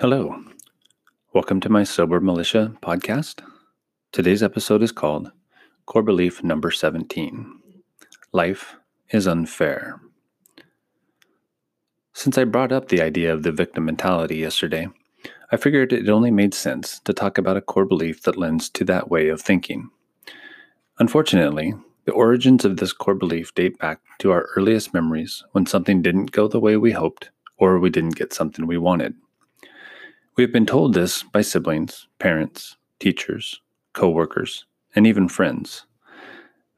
Hello. Welcome to my Sober Militia podcast. Today's episode is called Core Belief Number 17 Life is Unfair. Since I brought up the idea of the victim mentality yesterday, I figured it only made sense to talk about a core belief that lends to that way of thinking. Unfortunately, the origins of this core belief date back to our earliest memories when something didn't go the way we hoped or we didn't get something we wanted. We have been told this by siblings, parents, teachers, co workers, and even friends.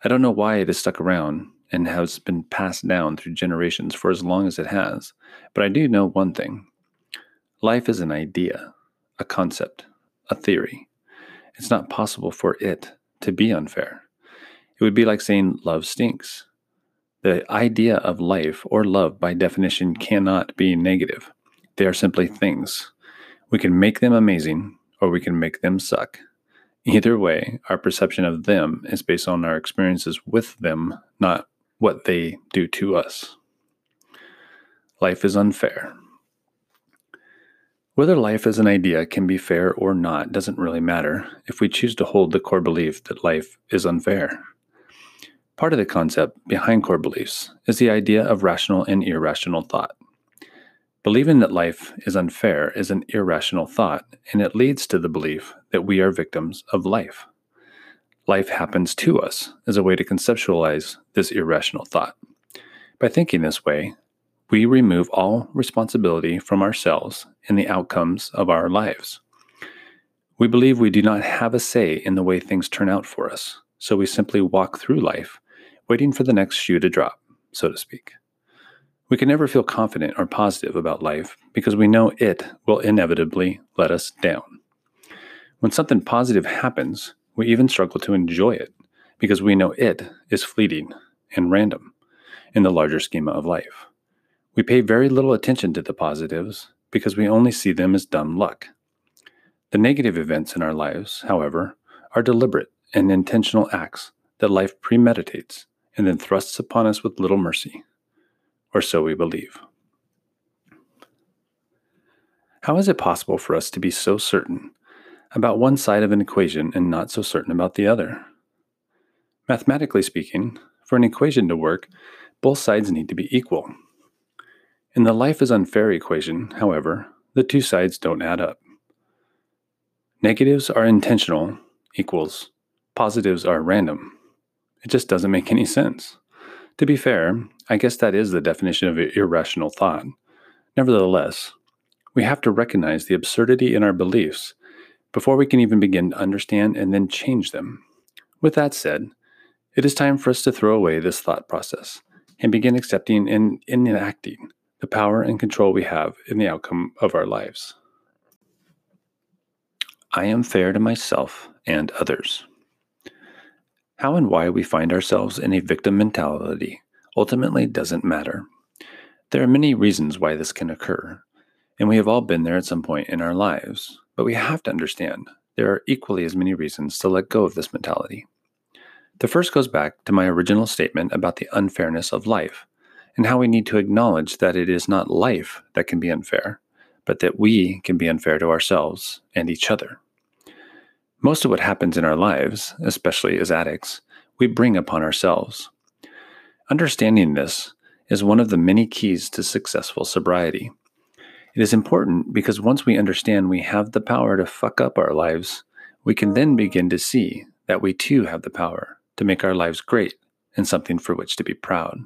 I don't know why it has stuck around and has been passed down through generations for as long as it has, but I do know one thing life is an idea, a concept, a theory. It's not possible for it to be unfair. It would be like saying love stinks. The idea of life or love, by definition, cannot be negative. They are simply things. We can make them amazing or we can make them suck. Either way, our perception of them is based on our experiences with them, not what they do to us. Life is unfair. Whether life as an idea can be fair or not doesn't really matter if we choose to hold the core belief that life is unfair. Part of the concept behind core beliefs is the idea of rational and irrational thought. Believing that life is unfair is an irrational thought, and it leads to the belief that we are victims of life. Life happens to us as a way to conceptualize this irrational thought. By thinking this way, we remove all responsibility from ourselves in the outcomes of our lives. We believe we do not have a say in the way things turn out for us, so we simply walk through life, waiting for the next shoe to drop, so to speak. We can never feel confident or positive about life because we know it will inevitably let us down. When something positive happens, we even struggle to enjoy it because we know it is fleeting and random in the larger schema of life. We pay very little attention to the positives because we only see them as dumb luck. The negative events in our lives, however, are deliberate and intentional acts that life premeditates and then thrusts upon us with little mercy or so we believe. How is it possible for us to be so certain about one side of an equation and not so certain about the other? Mathematically speaking, for an equation to work, both sides need to be equal. In the life is unfair equation, however, the two sides don't add up. Negatives are intentional equals positives are random. It just doesn't make any sense. To be fair, I guess that is the definition of irrational thought. Nevertheless, we have to recognize the absurdity in our beliefs before we can even begin to understand and then change them. With that said, it is time for us to throw away this thought process and begin accepting and enacting the power and control we have in the outcome of our lives. I am fair to myself and others. How and why we find ourselves in a victim mentality ultimately doesn't matter. There are many reasons why this can occur, and we have all been there at some point in our lives, but we have to understand there are equally as many reasons to let go of this mentality. The first goes back to my original statement about the unfairness of life and how we need to acknowledge that it is not life that can be unfair, but that we can be unfair to ourselves and each other. Most of what happens in our lives, especially as addicts, we bring upon ourselves. Understanding this is one of the many keys to successful sobriety. It is important because once we understand we have the power to fuck up our lives, we can then begin to see that we too have the power to make our lives great and something for which to be proud.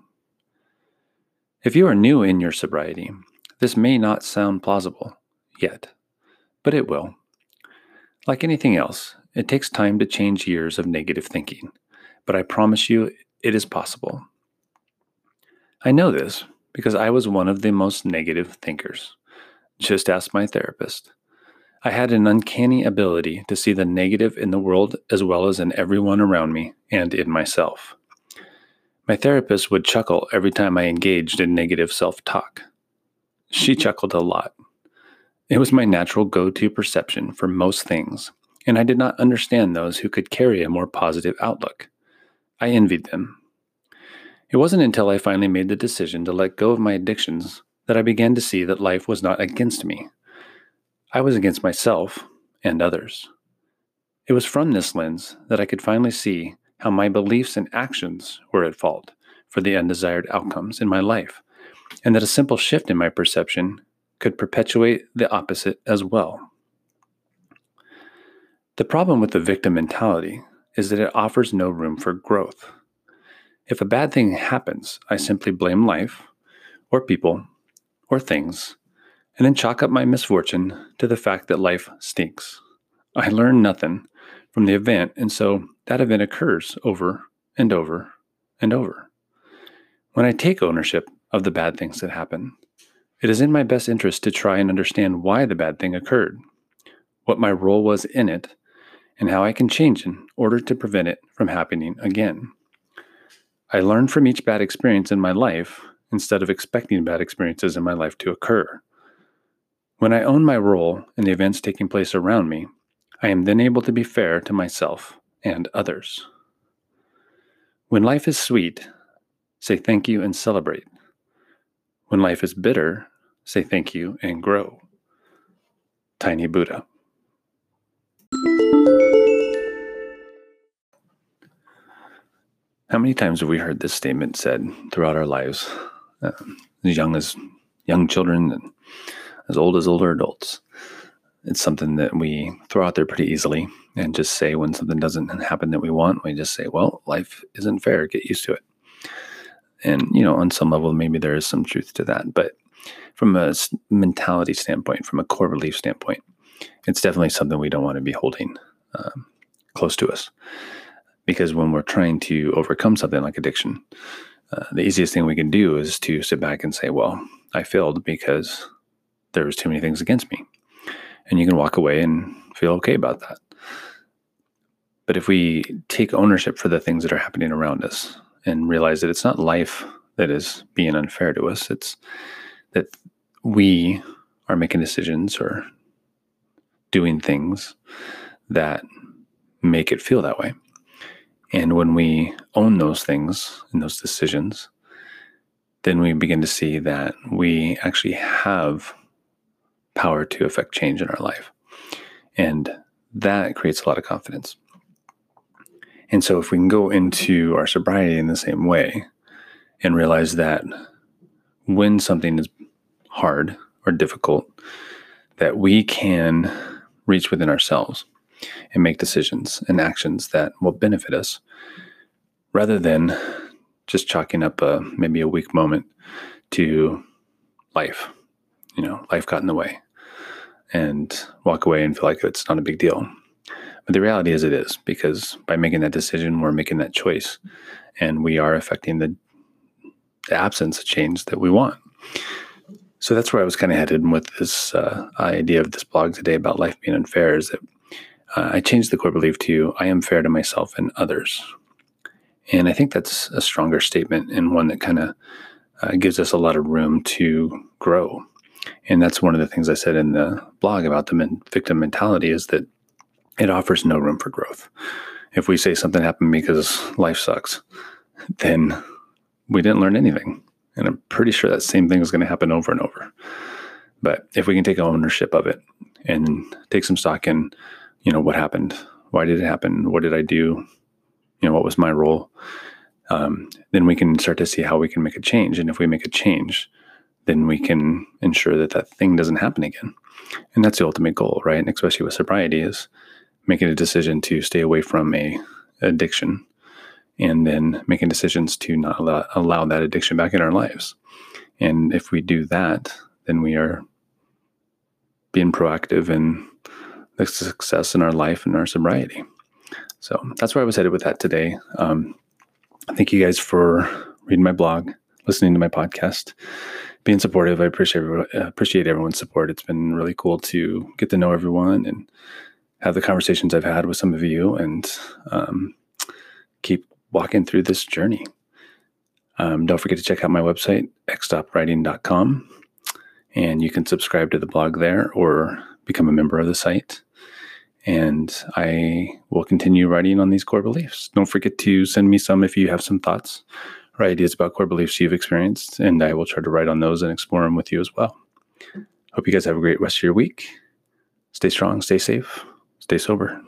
If you are new in your sobriety, this may not sound plausible yet, but it will. Like anything else, it takes time to change years of negative thinking, but I promise you it is possible. I know this because I was one of the most negative thinkers. Just ask my therapist. I had an uncanny ability to see the negative in the world as well as in everyone around me and in myself. My therapist would chuckle every time I engaged in negative self talk. She chuckled a lot. It was my natural go to perception for most things, and I did not understand those who could carry a more positive outlook. I envied them. It wasn't until I finally made the decision to let go of my addictions that I began to see that life was not against me. I was against myself and others. It was from this lens that I could finally see how my beliefs and actions were at fault for the undesired outcomes in my life, and that a simple shift in my perception could perpetuate the opposite as well. The problem with the victim mentality is that it offers no room for growth. If a bad thing happens, I simply blame life, or people, or things, and then chalk up my misfortune to the fact that life stinks. I learn nothing from the event, and so that event occurs over and over and over. When I take ownership of the bad things that happen, it is in my best interest to try and understand why the bad thing occurred, what my role was in it, and how I can change in order to prevent it from happening again. I learn from each bad experience in my life instead of expecting bad experiences in my life to occur. When I own my role in the events taking place around me, I am then able to be fair to myself and others. When life is sweet, say thank you and celebrate. When life is bitter, say thank you and grow. Tiny Buddha. How many times have we heard this statement said throughout our lives, uh, as young as young children and as old as older adults? It's something that we throw out there pretty easily and just say when something doesn't happen that we want, we just say, well, life isn't fair, get used to it. And, you know, on some level, maybe there is some truth to that. But from a mentality standpoint, from a core belief standpoint, it's definitely something we don't want to be holding um, close to us because when we're trying to overcome something like addiction, uh, the easiest thing we can do is to sit back and say, well, I failed because there was too many things against me. And you can walk away and feel okay about that. But if we take ownership for the things that are happening around us and realize that it's not life that is being unfair to us, it's that we are making decisions or doing things that make it feel that way. And when we own those things and those decisions, then we begin to see that we actually have power to affect change in our life. And that creates a lot of confidence. And so, if we can go into our sobriety in the same way and realize that when something is hard or difficult, that we can reach within ourselves and make decisions and actions that will benefit us rather than just chalking up a maybe a weak moment to life. You know, life got in the way and walk away and feel like it's not a big deal. But the reality is it is because by making that decision, we're making that choice and we are affecting the, the absence of change that we want. So that's where I was kind of headed with this uh, idea of this blog today about life being unfair is that uh, I changed the core belief to I am fair to myself and others. And I think that's a stronger statement and one that kind of uh, gives us a lot of room to grow. And that's one of the things I said in the blog about the men- victim mentality is that it offers no room for growth. If we say something happened because life sucks, then we didn't learn anything. And I'm pretty sure that same thing is going to happen over and over. But if we can take ownership of it and take some stock in you know, what happened? Why did it happen? What did I do? You know, what was my role? Um, then we can start to see how we can make a change. And if we make a change, then we can ensure that that thing doesn't happen again. And that's the ultimate goal, right? And especially with sobriety is making a decision to stay away from a addiction and then making decisions to not allow, allow that addiction back in our lives. And if we do that, then we are being proactive in the success in our life and our sobriety. So that's where I was headed with that today. Um, thank you guys for reading my blog, listening to my podcast, being supportive. I appreciate appreciate everyone's support. It's been really cool to get to know everyone and have the conversations I've had with some of you, and um, keep walking through this journey. Um, don't forget to check out my website, xstopwriting.com, and you can subscribe to the blog there or become a member of the site and I will continue writing on these core beliefs. Don't forget to send me some if you have some thoughts or ideas about core beliefs you've experienced, and I will try to write on those and explore them with you as well. Hope you guys have a great rest of your week. Stay strong, stay safe, stay sober.